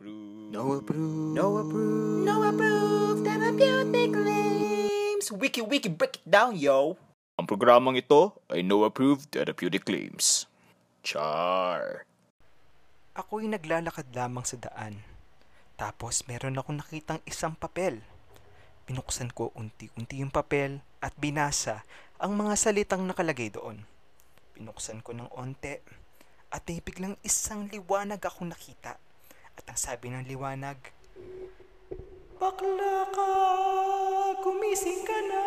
approved. No approve. No approved. No approved therapeutic claims. Wiki wiki break it down, yo. Ang programang ito ay no approved therapeutic claims. Char. Ako'y naglalakad lamang sa daan. Tapos meron akong nakitang isang papel. Pinuksan ko unti-unti yung papel at binasa ang mga salitang nakalagay doon. Pinuksan ko ng onte at may biglang isang liwanag akong nakita. At ang sabi ng liwanag, Bakla ka! Gumising ka na!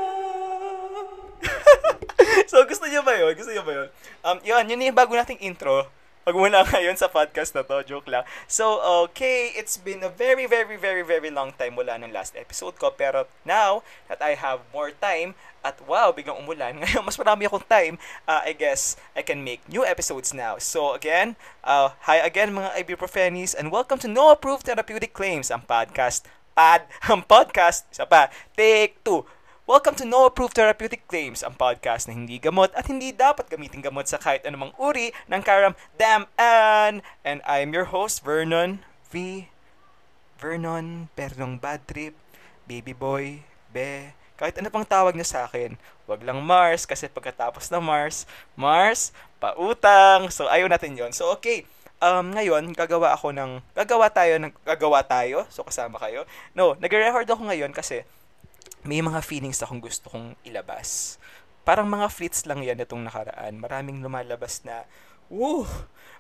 so, gusto niyo ba yun? Gusto niyo ba yun? Um, yun, yun yung bago nating intro. Pag muna ngayon sa podcast na to, joke lang. So, okay, it's been a very, very, very, very long time mula ng last episode ko. Pero now that I have more time, at wow, biglang umulan. Ngayon, mas marami akong time. Uh, I guess I can make new episodes now. So, again, uh, hi again mga ibuprofenis and welcome to No Approved Therapeutic Claims, ang podcast. Pad, ang podcast. Isa pa, take two. Welcome to No Approved Therapeutic Claims, ang podcast na hindi gamot at hindi dapat gamitin gamot sa kahit anumang uri ng karamdaman. And I'm your host, Vernon V. Vernon, Pernong Bad Trip, Baby Boy, Be, kahit ano pang tawag niya sa akin. Wag lang Mars, kasi pagkatapos ng Mars, Mars, pautang. So, ayaw natin yon So, okay. Um, ngayon, gagawa ako ng, gagawa tayo, ng, gagawa tayo. So, kasama kayo. No, nag-record ako ngayon kasi may mga feelings akong gusto kong ilabas. Parang mga flits lang yan itong nakaraan. Maraming lumalabas na, woo,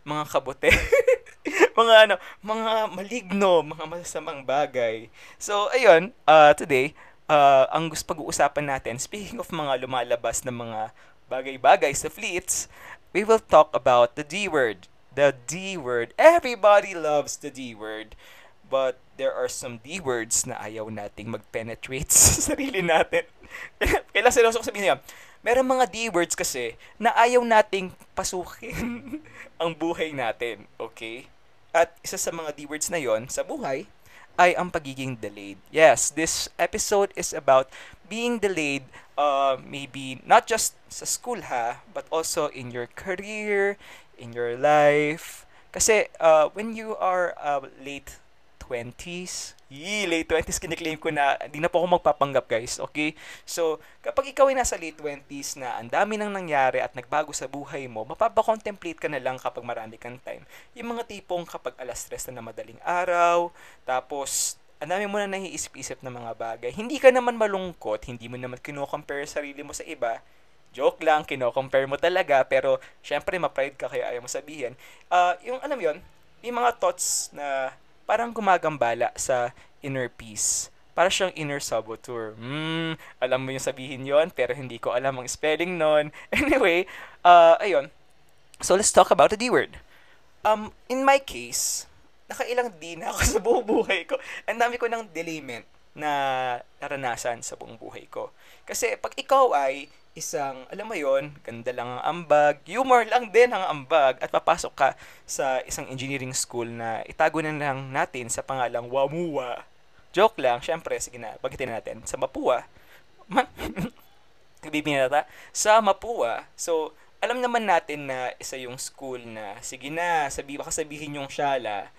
mga kabote. mga ano, mga maligno, mga masasamang bagay. So, ayun, uh, today, uh, ang gusto pag-uusapan natin, speaking of mga lumalabas na mga bagay-bagay sa fleets, we will talk about the D word. The D word. Everybody loves the D word. But there are some D words na ayaw nating mag-penetrate sa sarili natin. Kailan seryoso ko sabihin niya, meron mga D words kasi na ayaw nating pasukin ang buhay natin. Okay? At isa sa mga D words na yon sa buhay ay ang pagiging delayed. Yes, this episode is about being delayed uh, maybe not just sa school ha, but also in your career, in your life. Kasi uh, when you are uh, late 20s. Yee, late 20s kiniklaim ko na hindi na po ako magpapanggap guys, okay? So, kapag ikaw ay nasa late 20s na ang dami nang nangyari at nagbago sa buhay mo, mapapakontemplate ka na lang kapag marami kang time. Yung mga tipong kapag alas 3 na na madaling araw, tapos ang dami mo na naiisip-isip ng mga bagay. Hindi ka naman malungkot, hindi mo naman kino-compare sarili mo sa iba, joke lang, kino-compare mo talaga, pero syempre ma-pride ka kaya ayaw mo sabihin. Uh, yung alam yon yung mga thoughts na parang gumagambala sa inner peace. Para siyang inner saboteur. Hmm, alam mo yung sabihin yon pero hindi ko alam ang spelling nun. Anyway, uh, ayun. So, let's talk about the D word. Um, in my case, nakailang D na ako sa buong buhay ko. Ang dami ko ng delayment na naranasan sa buong buhay ko. Kasi pag ikaw ay isang, alam mo yon ganda lang ang ambag, humor lang din ang ambag, at papasok ka sa isang engineering school na itago na lang natin sa pangalang Wamua. Joke lang, syempre, sige na, bagitin natin. Sa Mapua, man, nata, sa Mapua, so, alam naman natin na isa yung school na, sige na, sabi, baka sabihin yung Shala,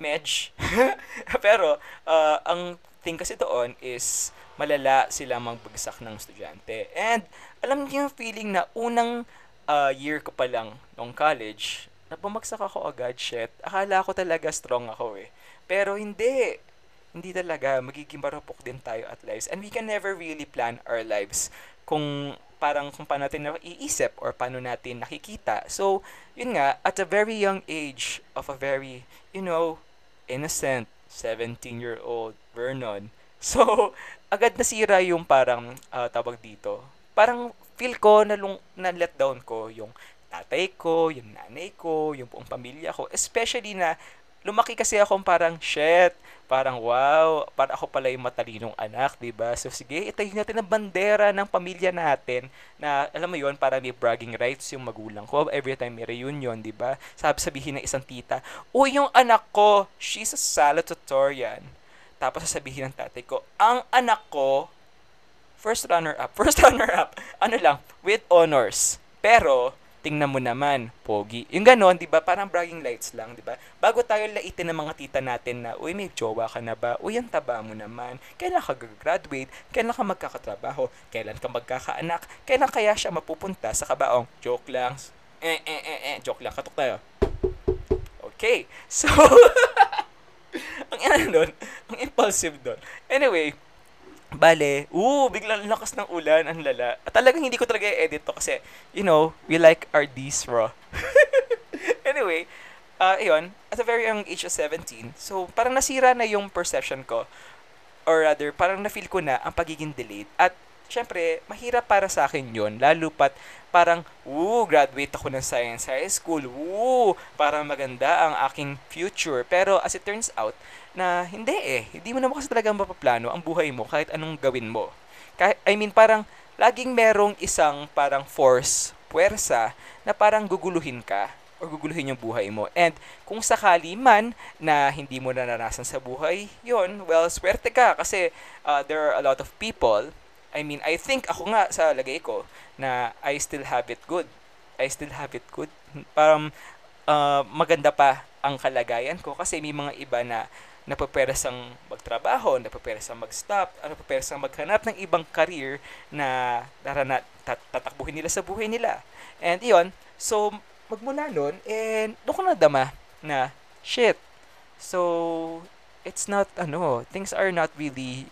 Medj. Pero, uh, ang thing kasi doon is, malala sila magbagsak ng estudyante. And alam niyo yung feeling na unang uh, year ko pa lang nung college, na ako agad, shit. Akala ko talaga strong ako eh. Pero hindi. Hindi talaga. Magiging marupok din tayo at lives. And we can never really plan our lives kung parang kung paano natin iisip or paano natin nakikita. So, yun nga, at a very young age of a very, you know, innocent 17-year-old Vernon. So, agad nasira yung parang uh, tawag dito. Parang feel ko na, lung, na let down ko yung tatay ko, yung nanay ko, yung buong pamilya ko. Especially na lumaki kasi akong parang shit, parang wow, para ako pala yung matalinong anak, 'di ba? So sige, itayo natin ang bandera ng pamilya natin na alam mo 'yon, para may bragging rights yung magulang ko every time may reunion, 'di ba? Sabi sabihin ng isang tita, "O yung anak ko, she's a salutatorian." Tapos sasabihin ng tatay ko, ang anak ko, first runner-up, first runner-up, ano lang, with honors. Pero, tingnan mo naman, pogi. Yung ganon, di ba? Parang bragging lights lang, di ba? Bago tayo laitin ng mga tita natin na, uy, may jowa ka na ba? Uy, ang taba mo naman. Kailan ka graduate? Kailan ka magkakatrabaho? Kailan ka magkakaanak? Kailan kaya siya mapupunta sa kabaong? Joke lang. Eh, eh, eh, eh. Joke lang. Katok tayo. Okay. So, ang ano nun, ang impulsive doon. Anyway, Bale, uh, biglang lakas ng ulan, ang lala. At talagang hindi ko talaga i-edit to kasi, you know, we like our D's raw. anyway, uh, ayun, at a very young age of 17, so parang nasira na yung perception ko. Or rather, parang na-feel ko na ang pagiging delayed. At syempre, mahirap para sa akin yon lalo pat parang, woo, graduate ako ng science high school, woo, parang maganda ang aking future. Pero as it turns out, na hindi eh, hindi mo naman kasi talaga mapaplano ang buhay mo kahit anong gawin mo. Kahit, I mean, parang laging merong isang parang force, puwersa, na parang guguluhin ka or guguluhin yung buhay mo. And kung sakali man na hindi mo na naranasan sa buhay, yon well, swerte ka kasi uh, there are a lot of people I mean, I think ako nga sa lagay ko na I still have it good. I still have it good. Parang uh, maganda pa ang kalagayan ko kasi may mga iba na napaperasang magtrabaho, napaperasang mag-stop, napaperasang maghanap ng ibang career na narana, tat- tatakbuhin nila sa buhay nila. And iyon, so magmula nun, and doon ko nadama na, shit, so it's not, ano, things are not really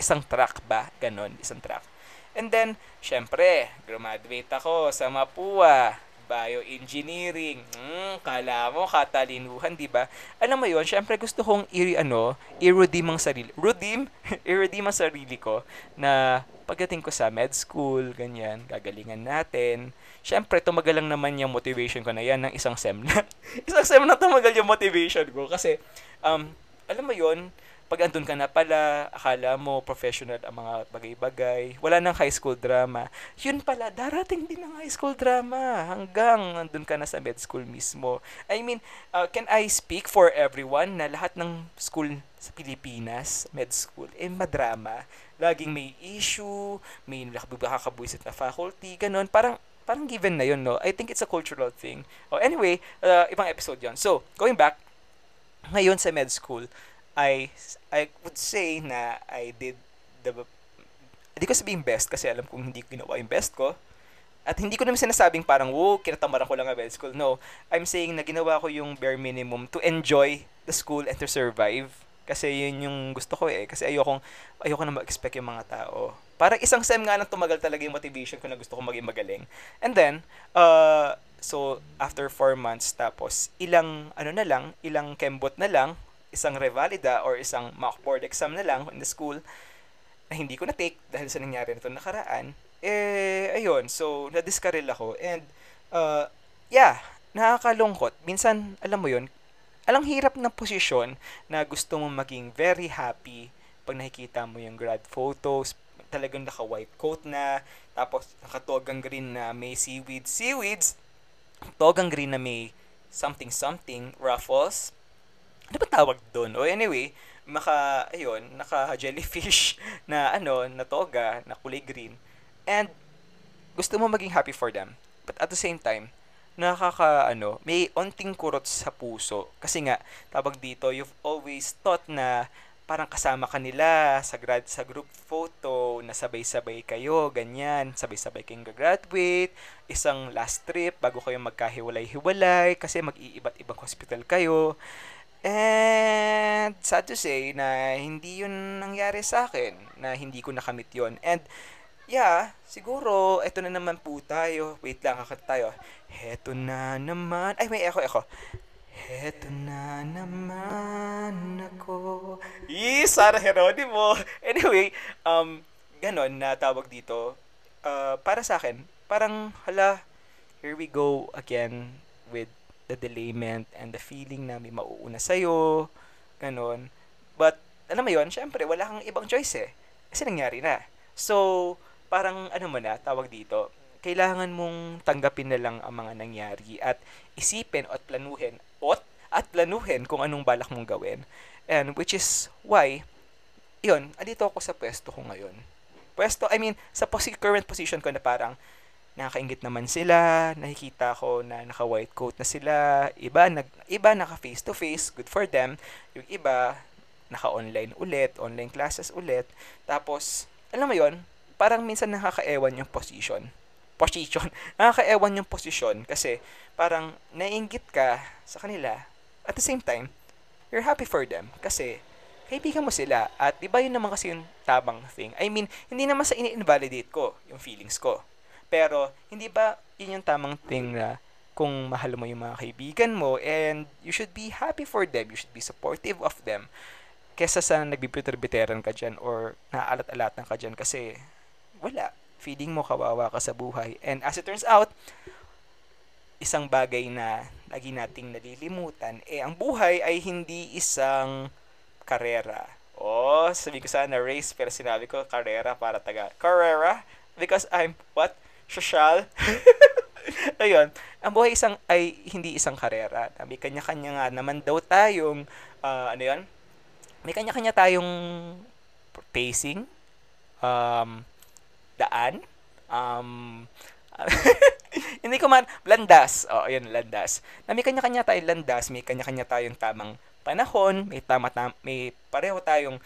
isang track ba? Ganon, isang track. And then, syempre, graduate ako sa Mapua, bioengineering. Hmm, kala mo katalinuhan, 'di ba? Alam mo 'yon, syempre gusto kong i ano, i-redeem ang sarili. Redeem, i-redeem ang sarili ko na pagdating ko sa med school, ganyan, gagalingan natin. Syempre, tumagal lang naman yung motivation ko na yan ng isang sem na. isang sem na tumagal yung motivation ko kasi um, alam mo 'yon, pag andun ka na pala, akala mo professional ang mga bagay-bagay, wala nang high school drama. Yun pala, darating din ang high school drama hanggang andun ka na sa med school mismo. I mean, uh, can I speak for everyone na lahat ng school sa Pilipinas, med school, eh madrama. Laging may issue, may nakakabuisit na faculty, ganun. Parang parang given na yun, no? I think it's a cultural thing. Oh, anyway, uh, ibang episode yon So, going back, ngayon sa med school, I I would say na I did the hindi ko sabihin best kasi alam kong hindi ko ginawa yung best ko. At hindi ko naman sinasabing parang, wow, kinatamaran ko lang ang med school. No, I'm saying na ginawa ko yung bare minimum to enjoy the school and to survive. Kasi yun yung gusto ko eh. Kasi ayokong, ayoko na mag-expect yung mga tao. Parang isang sem nga nang tumagal talaga yung motivation ko na gusto ko maging magaling. And then, uh, so, after four months, tapos, ilang, ano na lang, ilang kembot na lang, isang revalida or isang mock board exam na lang in the school na hindi ko na-take dahil sa nangyari nito nakaraan, eh, ayun, so, na-discarrel ako. And, uh, yeah, nakakalungkot. Minsan, alam mo yun, alang hirap ng posisyon na gusto mong maging very happy pag nakikita mo yung grad photos, talagang naka-white coat na, tapos nakatogang green na may seaweeds, seaweeds, togang green na may something-something, ruffles, ano ba tawag doon? O anyway, maka, ayun, naka jellyfish na ano, na toga, na kulay green. And, gusto mo maging happy for them. But at the same time, nakaka, ano, may onting kurot sa puso. Kasi nga, tawag dito, you've always thought na parang kasama ka nila sa grad sa group photo na sabay-sabay kayo, ganyan, sabay-sabay kayong graduate, isang last trip bago kayo magkahiwalay-hiwalay kasi mag-iiba't ibang hospital kayo. And sad to say na hindi yun nangyari sa akin, na hindi ko nakamit yon And yeah, siguro, eto na naman po tayo. Wait lang, kakata tayo. Heto na naman. Ay, may echo, echo. Heto na naman ako. Yee, Sara Heronimo. Anyway, um, ganon na tawag dito. Uh, para sa akin, parang, hala, here we go again the delayment and the feeling na may mauuna sa'yo, ganon. But, alam mo yon syempre, wala kang ibang choice eh. Kasi nangyari na. So, parang ano mo na, tawag dito, kailangan mong tanggapin na lang ang mga nangyari at isipin at planuhin at, at planuhin kung anong balak mong gawin. And which is why, yun, andito ako sa pwesto ko ngayon. Pwesto, I mean, sa posi- current position ko na parang, nakakaingit naman sila, nakikita ko na naka-white coat na sila, iba, nag, iba naka face-to-face, good for them, yung iba, naka-online ulit, online classes ulit, tapos, alam mo yon parang minsan nakakaewan yung position. Position. nakakaewan yung position kasi parang naiingit ka sa kanila. At the same time, you're happy for them kasi kaibigan mo sila. At iba yun naman kasi yung tamang thing. I mean, hindi naman sa ini-invalidate ko yung feelings ko. Pero, hindi ba yun yung tamang thing na kung mahal mo yung mga kaibigan mo and you should be happy for them, you should be supportive of them kesa sa nagbibiter-biteran ka dyan or naaalat-alatan ka dyan kasi wala. Feeling mo kawawa ka sa buhay. And as it turns out, isang bagay na lagi nating nalilimutan, eh ang buhay ay hindi isang karera. Oh, sabi ko sana race, pero sinabi ko karera para taga karera because I'm what? Social. Ayun, ang buhay isang ay hindi isang karera. May kanya-kanya nga naman daw tayong uh, ano 'yon? May kanya-kanya tayong pacing, um, daan, um, hindi ko man, landas. O, oh, ayun, landas. Na may kanya-kanya tayong landas, may kanya-kanya tayong tamang panahon, may tama, tam, may pareho tayong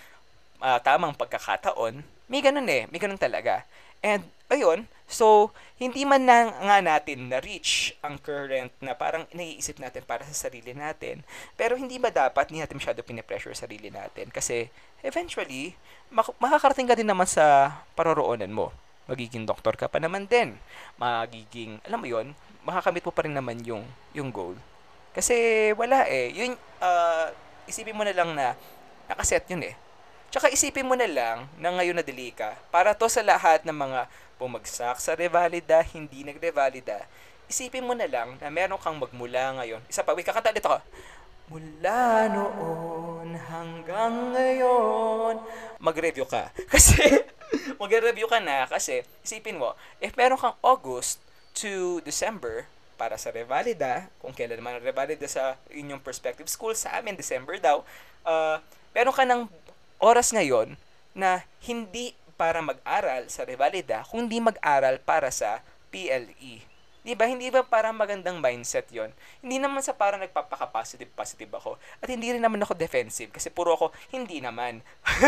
uh, tamang pagkakataon. May ganun eh, may ganun talaga. And, ayun, so, hindi man na nga natin na-reach ang current na parang naiisip natin para sa sarili natin. Pero hindi ba dapat hindi natin masyado pinipressure sa sarili natin? Kasi, eventually, mak- makakarating ka din naman sa paroroonan mo. Magiging doktor ka pa naman din. Magiging, alam mo yon makakamit mo pa rin naman yung, yung goal. Kasi, wala eh. Yun, uh, isipin mo na lang na, nakaset yun eh Tsaka isipin mo na lang na ngayon na dili ka. Para to sa lahat ng mga pumagsak sa revalida, hindi nagrevalida. Isipin mo na lang na meron kang magmula ngayon. Isa pa, wait, kakanta dito ka. Mula noon hanggang ngayon. Mag-review ka. Kasi, mag-review ka na kasi isipin mo, if meron kang August to December, para sa revalida, kung kailan naman revalida sa inyong perspective school, sa amin, December daw, uh, meron ka ng oras ngayon na hindi para mag-aral sa Revalida, kundi mag-aral para sa PLE. Di ba? Hindi ba para magandang mindset yon Hindi naman sa para nagpapaka-positive positive ako. At hindi rin naman ako defensive kasi puro ako, hindi naman.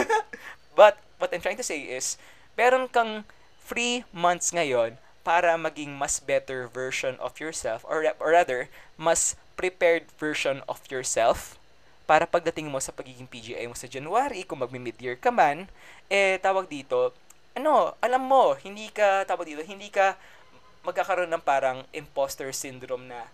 But, what I'm trying to say is, meron kang free months ngayon para maging mas better version of yourself or, or rather, mas prepared version of yourself para pagdating mo sa pagiging PGI mo sa January, kung magmi-mid-year ka man, eh, tawag dito, ano, alam mo, hindi ka, tawag dito, hindi ka magkakaroon ng parang imposter syndrome na,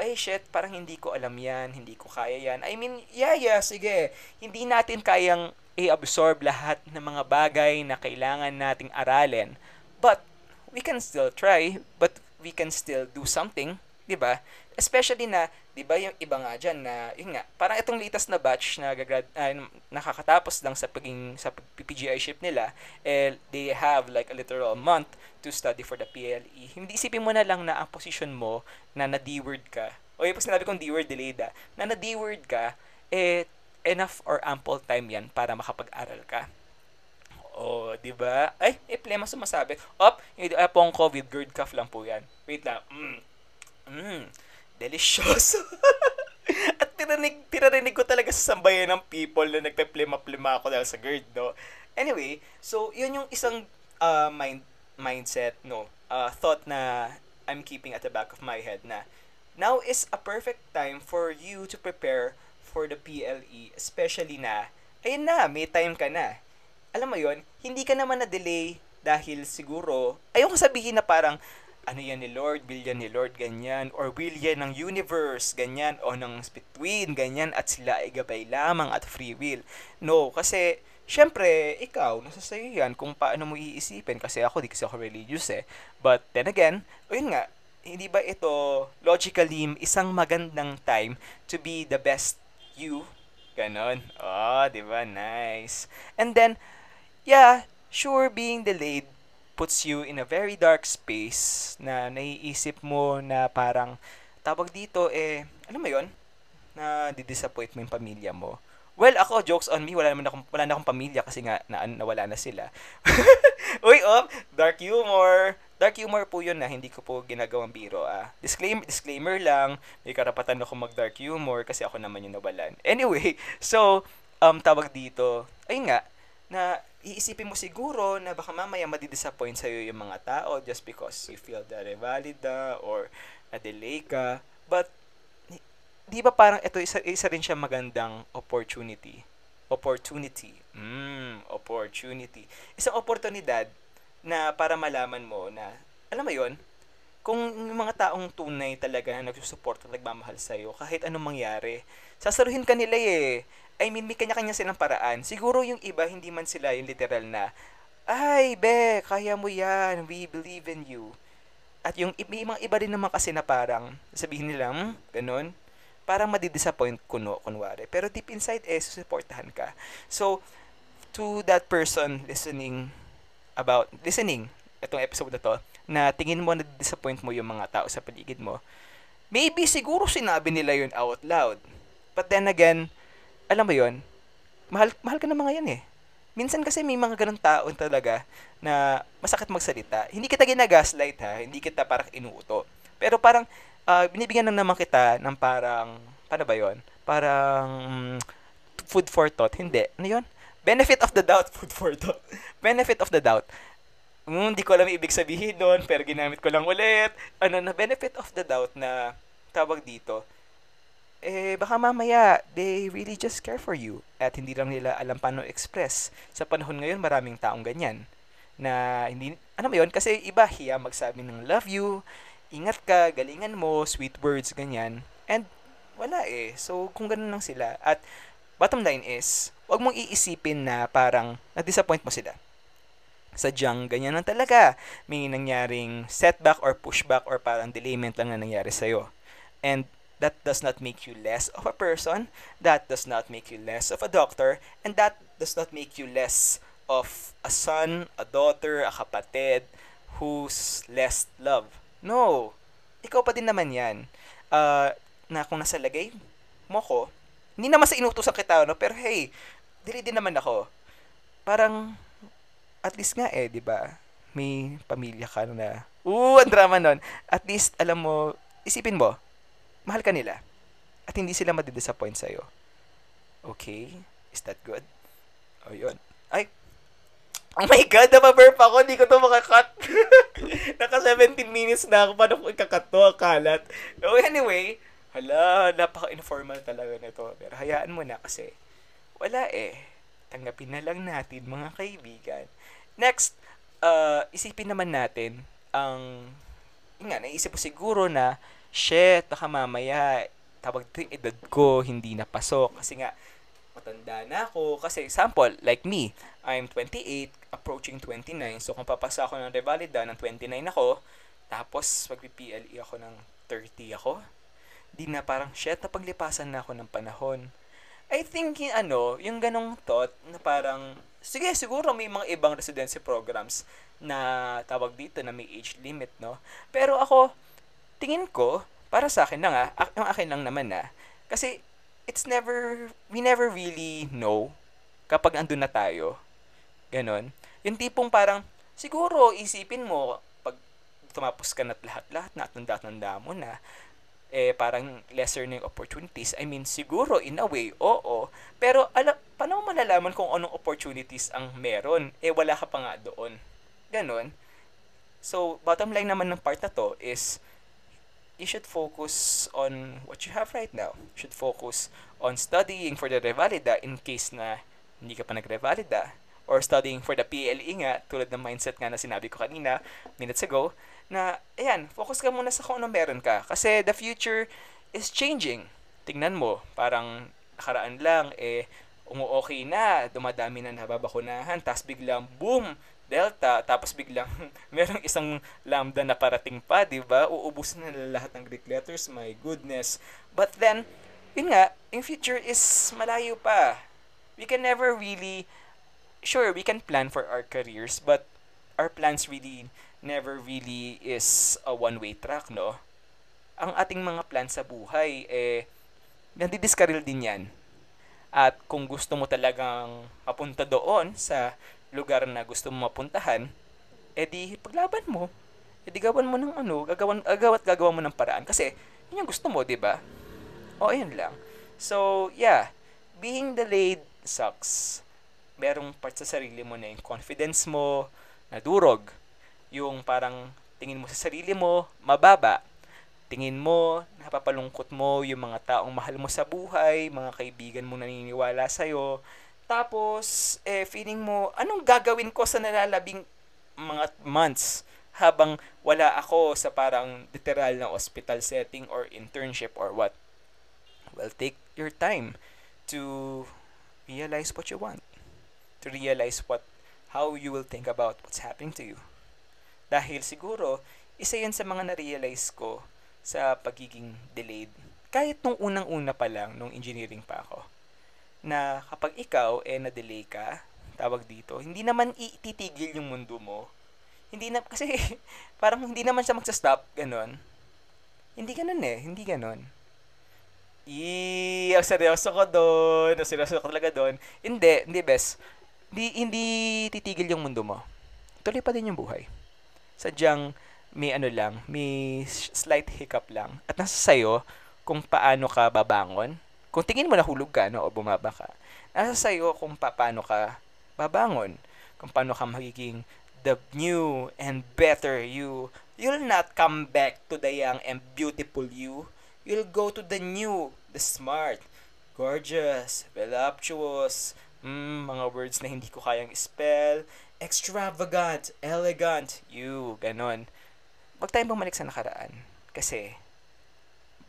ay shit, parang hindi ko alam yan, hindi ko kaya yan. I mean, yeah, yeah, sige. Hindi natin kayang i-absorb lahat ng mga bagay na kailangan nating aralin. But, we can still try, but we can still do something, di ba? Especially na, di ba yung iba nga dyan na, yun nga, parang itong latest na batch na gagrad, uh, nakakatapos lang sa paging, sa PGI ship nila, eh, they have like a literal month to study for the PLE. Hindi isipin mo na lang na ang position mo na na-D-word ka, o yung sinabi kong D-word delayed ah, na na-D-word ka, eh, enough or ample time yan para makapag-aral ka. Oh, di ba? Ay, eh, plema sumasabi. Op, yung uh, pong COVID, GERD cough lang po yan. Wait lang. Mm. Mm delisyoso. At tinanig, tinarinig ko talaga sa sambayan ng people na nagpe-plima-plima ako dahil sa GERD, no? Anyway, so, yun yung isang uh, mind, mindset, no? Uh, thought na I'm keeping at the back of my head na now is a perfect time for you to prepare for the PLE, especially na, ayun na, may time ka na. Alam mo yon hindi ka naman na-delay dahil siguro, ayun ko sabihin na parang, ano yan ni Lord, will yan ni Lord, ganyan, or will yan ng universe, ganyan, o ng between, ganyan, at sila ay gabay lamang at free will. No, kasi, syempre, ikaw, nasa sa'yo yan kung paano mo iisipin, kasi ako, di kasi ako religious eh. But, then again, o yun nga, hindi ba ito, logically, isang magandang time to be the best you? Ganon. Oh, di ba? Nice. And then, yeah, sure, being delayed puts you in a very dark space na naiisip mo na parang tawag dito eh, alam mo yon na di-disappoint mo yung pamilya mo. Well, ako, jokes on me, wala naman akong, wala na akong pamilya kasi nga na, nawala na sila. Uy, oh, dark humor. dark humor po yun na hindi ko po ginagawang biro. Ah. Disclaimer, disclaimer lang, may karapatan ako mag-dark humor kasi ako naman yung nawalan. Anyway, so, um, tawag dito, ayun nga, na iisipin mo siguro na baka mamaya madidisappoint sa'yo yung mga tao just because you feel that revalida or na-delay ka. But, di ba parang ito isa, isa rin siya magandang opportunity. Opportunity. Mm, opportunity. Isang oportunidad na para malaman mo na, alam mo yon kung yung mga taong tunay talaga na nagsusuporta nagmamahal sa'yo, kahit anong mangyari, sasaluhin ka nila eh. I mean, may kanya-kanya silang paraan. Siguro yung iba, hindi man sila yung literal na, ay, be, kaya mo yan, we believe in you. At yung may mga iba rin naman kasi na parang, sabihin nila, hmm, ganun, parang madidisappoint kuno, kunwari. Pero deep inside, eh, susuportahan ka. So, to that person listening about listening itong episode na to, na tingin mo na disappoint mo yung mga tao sa paligid mo, maybe siguro sinabi nila yun out loud. But then again, alam mo yun, mahal, mahal ka ng mga yan eh. Minsan kasi may mga ganong tao talaga na masakit magsalita. Hindi kita ginagaslight ha, hindi kita parang inuuto. Pero parang uh, binibigyan lang naman kita ng parang, paano ba yon Parang um, food for thought. Hindi. Ano yun? benefit of the doubt, food for thought. benefit of the doubt. Mm, hindi ko alam ibig sabihin doon, pero ginamit ko lang ulit. Ano na, benefit of the doubt na tawag dito, eh, baka mamaya, they really just care for you. At hindi lang nila alam paano express. Sa panahon ngayon, maraming taong ganyan. Na hindi, ano mo yun? Kasi iba, hiya magsabi ng love you, ingat ka, galingan mo, sweet words, ganyan. And, wala eh. So, kung ganun lang sila. At, bottom line is, wag mong iisipin na parang na-disappoint mo sila. Sadyang ganyan lang talaga. May nangyaring setback or pushback or parang delayment lang na nangyari sa'yo. And that does not make you less of a person. That does not make you less of a doctor. And that does not make you less of a son, a daughter, a kapatid who's less love. No. Ikaw pa din naman yan. Uh, na kung nasa lagay mo ko, hindi naman sa inutusan kita, no? pero hey, dili din naman ako. Parang, at least nga eh, di ba? May pamilya ka na, uh, ang drama nun. At least, alam mo, isipin mo, mahal ka nila. At hindi sila madidisappoint sa'yo. Okay? Is that good? O, yun. Ay, Oh my God, napaburp ako. Hindi ko to makakat. Naka 17 minutes na ako. Paano ko ikakat to? Kalat. Oh, anyway, hala, napaka-informal talaga nito. Pero hayaan mo na kasi wala eh. Tanggapin na lang natin, mga kaibigan. Next, uh, isipin naman natin ang nga, naisip ko siguro na shit, baka mamaya tawag yung edad ko, hindi napasok. Kasi nga, matanda na ako. Kasi example, like me, I'm 28, approaching 29. So kung papasa ako ng Revalida ng 29 ako, tapos magpi-PLE ako ng 30 ako, di na parang shit, napaglipasan na ako ng panahon. I think yung ano, yung ganong thought na parang, sige, siguro may mga ibang residency programs na tawag dito na may age limit, no? Pero ako, tingin ko, para sa akin lang ah, yung akin lang naman ah, kasi it's never, we never really know kapag andun na tayo. Ganon. Yung tipong parang, siguro isipin mo, pag tumapos ka na lahat-lahat na at tanda-tanda mo na, eh, parang lesser na opportunities. I mean, siguro, in a way, oo. Pero, ala, paano mo malalaman kung anong opportunities ang meron? Eh, wala ka pa nga doon. Ganon. So, bottom line naman ng part na to is, you should focus on what you have right now. You should focus on studying for the Revalida in case na hindi ka pa nag-Revalida or studying for the PLE nga, tulad ng mindset nga na sinabi ko kanina, minutes ago, na, ayan, focus ka muna sa kung ano meron ka. Kasi the future is changing. Tingnan mo, parang nakaraan lang, eh, umu-okay na, dumadami na nababakunahan, tapos biglang, boom, Delta, tapos biglang merong isang lambda na parating pa, di ba? Uubusin na lahat ng Greek letters, my goodness. But then, yun nga, in future is malayo pa. We can never really, sure, we can plan for our careers, but our plans really never really is a one-way track, no? Ang ating mga plan sa buhay, eh, nandidiskaril din yan. At kung gusto mo talagang mapunta doon sa lugar na gusto mo mapuntahan, edi paglaban mo. edi gawan mo ng ano, gagawan, agawat gagawa mo ng paraan. Kasi, yun yung gusto mo, di ba? O, ayun lang. So, yeah, being delayed sucks. Merong part sa sarili mo na yung confidence mo, nadurog. Yung parang tingin mo sa sarili mo, mababa. Tingin mo, napapalungkot mo yung mga taong mahal mo sa buhay, mga kaibigan mo naniniwala sa'yo. Tapos, eh, feeling mo, anong gagawin ko sa nalalabing mga months habang wala ako sa parang literal na hospital setting or internship or what. Well, take your time to realize what you want. To realize what how you will think about what's happening to you. Dahil siguro, isa yan sa mga na-realize ko sa pagiging delayed. Kahit nung unang-una pa lang, nung engineering pa ako, na kapag ikaw eh na-delay ka, tawag dito, hindi naman ititigil yung mundo mo hindi na, kasi parang hindi naman siya magsa-stop, ganun. Hindi ganun eh, hindi ganun. Eee, seryoso ko doon. Seryoso ko talaga doon. Hindi, hindi best. Hindi, hindi titigil yung mundo mo. Tuloy pa din yung buhay. Sadyang may ano lang, may slight hiccup lang. At nasa sayo kung paano ka babangon. Kung tingin mo nahulog ka, no, o bumaba ka. Nasa sayo kung paano ka babangon. Kung paano ka magiging the new and better you. You'll not come back to the young and beautiful you. You'll go to the new, the smart, gorgeous, voluptuous, mm, mga words na hindi ko kayang spell, extravagant, elegant, you, ganon. Huwag tayong bumalik sa nakaraan. Kasi,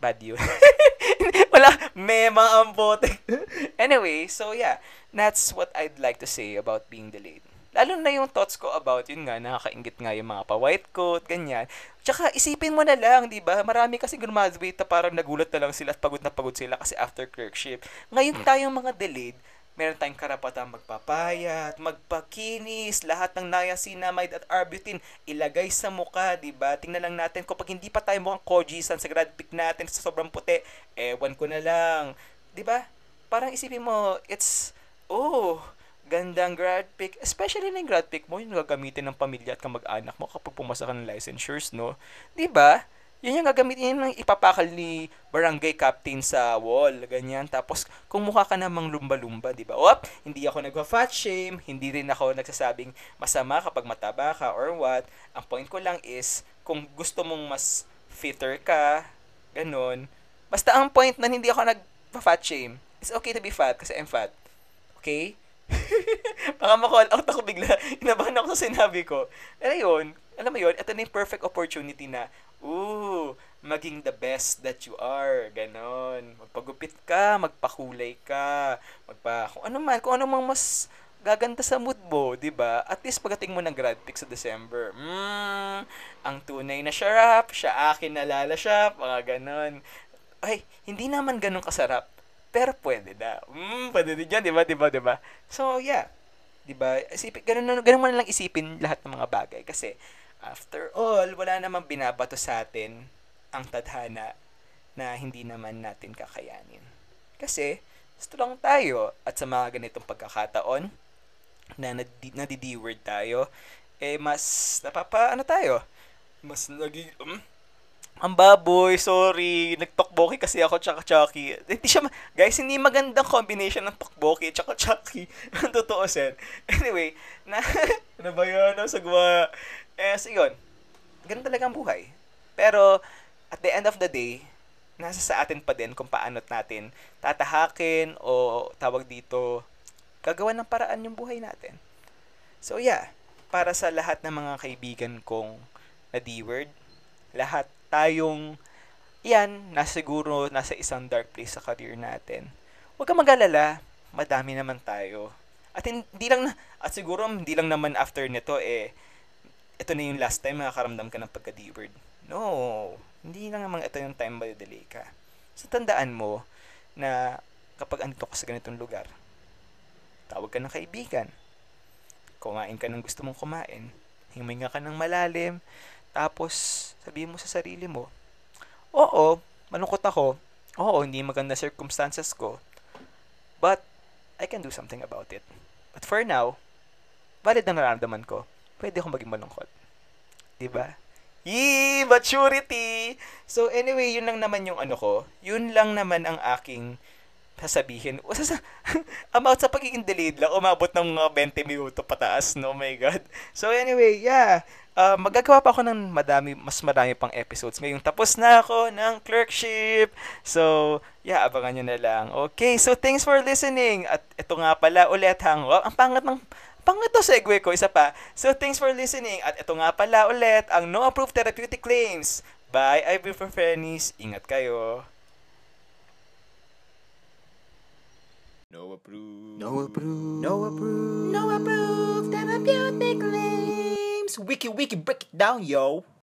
bad yun. Wala, mema ang bote. anyway, so yeah, that's what I'd like to say about being delayed. Lalo na yung thoughts ko about yun nga, nakakaingit nga yung mga pa-white coat, ganyan. Tsaka isipin mo na lang, di ba? Marami kasi graduate na parang nagulat na lang sila at pagod na pagod sila kasi after clerkship. Ngayon tayong mga delayed, meron tayong karapatang magpapayat, magpakinis, lahat ng niacinamide at arbutin ilagay sa muka, 'di ba? Tingnan lang natin kung pag hindi pa tayo mukhang kojisan sa grad pick natin sa sobrang puti, ewan ko na lang, 'di ba? Parang isipin mo, it's oh, gandang grad pick, especially na yung grad pick mo, yung gagamitin ng pamilya at kamag-anak mo kapag pumasa ka ng licensures, no? Di ba? Yun yung gagamitin, yun yung ipapakal ni barangay captain sa wall, ganyan. Tapos, kung mukha ka namang lumba-lumba, di ba? Op, hindi ako nagpa-fat shame, hindi rin ako nagsasabing masama kapag mataba ka or what. Ang point ko lang is, kung gusto mong mas fitter ka, ganun. Basta ang point na hindi ako nagpa-fat shame, it's okay to be fat kasi I'm fat. Okay? Baka ma-call out ako bigla. Inabahan ako sa sinabi ko. Pero yun, alam mo yun, ito na yung perfect opportunity na, ooh, maging the best that you are. Ganon. Magpagupit ka, magpakulay ka, magpa, kung ano man, kung ano mang mas gaganda sa mood mo, 'di ba? At least pagdating mo ng grad pick sa December, mm, ang tunay na syarap, siya akin na lala siya, mga ganon. Ay, hindi naman ganun kasarap pero pwede na. Mm, pwede din yan, di ba? Di ba? Di ba? So, yeah. Di ba? Isipin, ganun, ganun mo na lang isipin lahat ng mga bagay. Kasi, after all, wala namang binabato sa atin ang tadhana na hindi naman natin kakayanin. Kasi, strong tayo at sa mga ganitong pagkakataon na nadi, tayo, eh mas napapa, ano tayo? Mas naging, um, ang baboy, sorry. Nagtokboki kasi ako tsaka Chucky. Hindi siya, guys, hindi magandang combination ng tokboki tsaka Chucky. Ang totoo, sen. Anyway, na, ano ba yun? Ano sagwa? Eh, so yun. Ganun talaga ang buhay. Pero, at the end of the day, nasa sa atin pa din kung paano natin tatahakin o tawag dito, gagawa ng paraan yung buhay natin. So, yeah. Para sa lahat ng mga kaibigan kong na D-word, lahat tayong, yan, nasa siguro nasa isang dark place sa career natin. Huwag kang mag-alala, madami naman tayo. At hindi lang, at siguro hindi lang naman after nito, eh, ito na yung last time makakaramdam ka ng pagka-D-word. No, hindi lang naman ito yung time delay ka. So, tandaan mo na kapag andito ka sa ganitong lugar, tawag ka ng kaibigan, kumain ka ng gusto mong kumain, himinga ka ng malalim, tapos, sabihin mo sa sarili mo, oo, malungkot ako. Oo, hindi maganda circumstances ko. But, I can do something about it. But for now, valid na nararamdaman ko, pwede akong maging malungkot. ba? Diba? Yee, maturity! So anyway, yun lang naman yung ano ko. Yun lang naman ang aking sasabihin. O, sasa, about sa pagiging delayed lang, umabot ng mga 20 minuto pataas, no? Oh my God. So anyway, yeah. Uh, magagawa pa ako ng madami, mas marami pang episodes. Ngayong tapos na ako ng clerkship. So, yeah, abangan nyo na lang. Okay, so thanks for listening. At ito nga pala ulit hang, wow, ang pangat ng Pangat to segue ko, isa pa. So, thanks for listening. At ito nga pala ulit, ang No Approved Therapeutic Claims by Ibuprofenis. Ingat kayo. No approved. No approved. No approved. No approved therapeutic claims. Wiki wiki break it down, yo.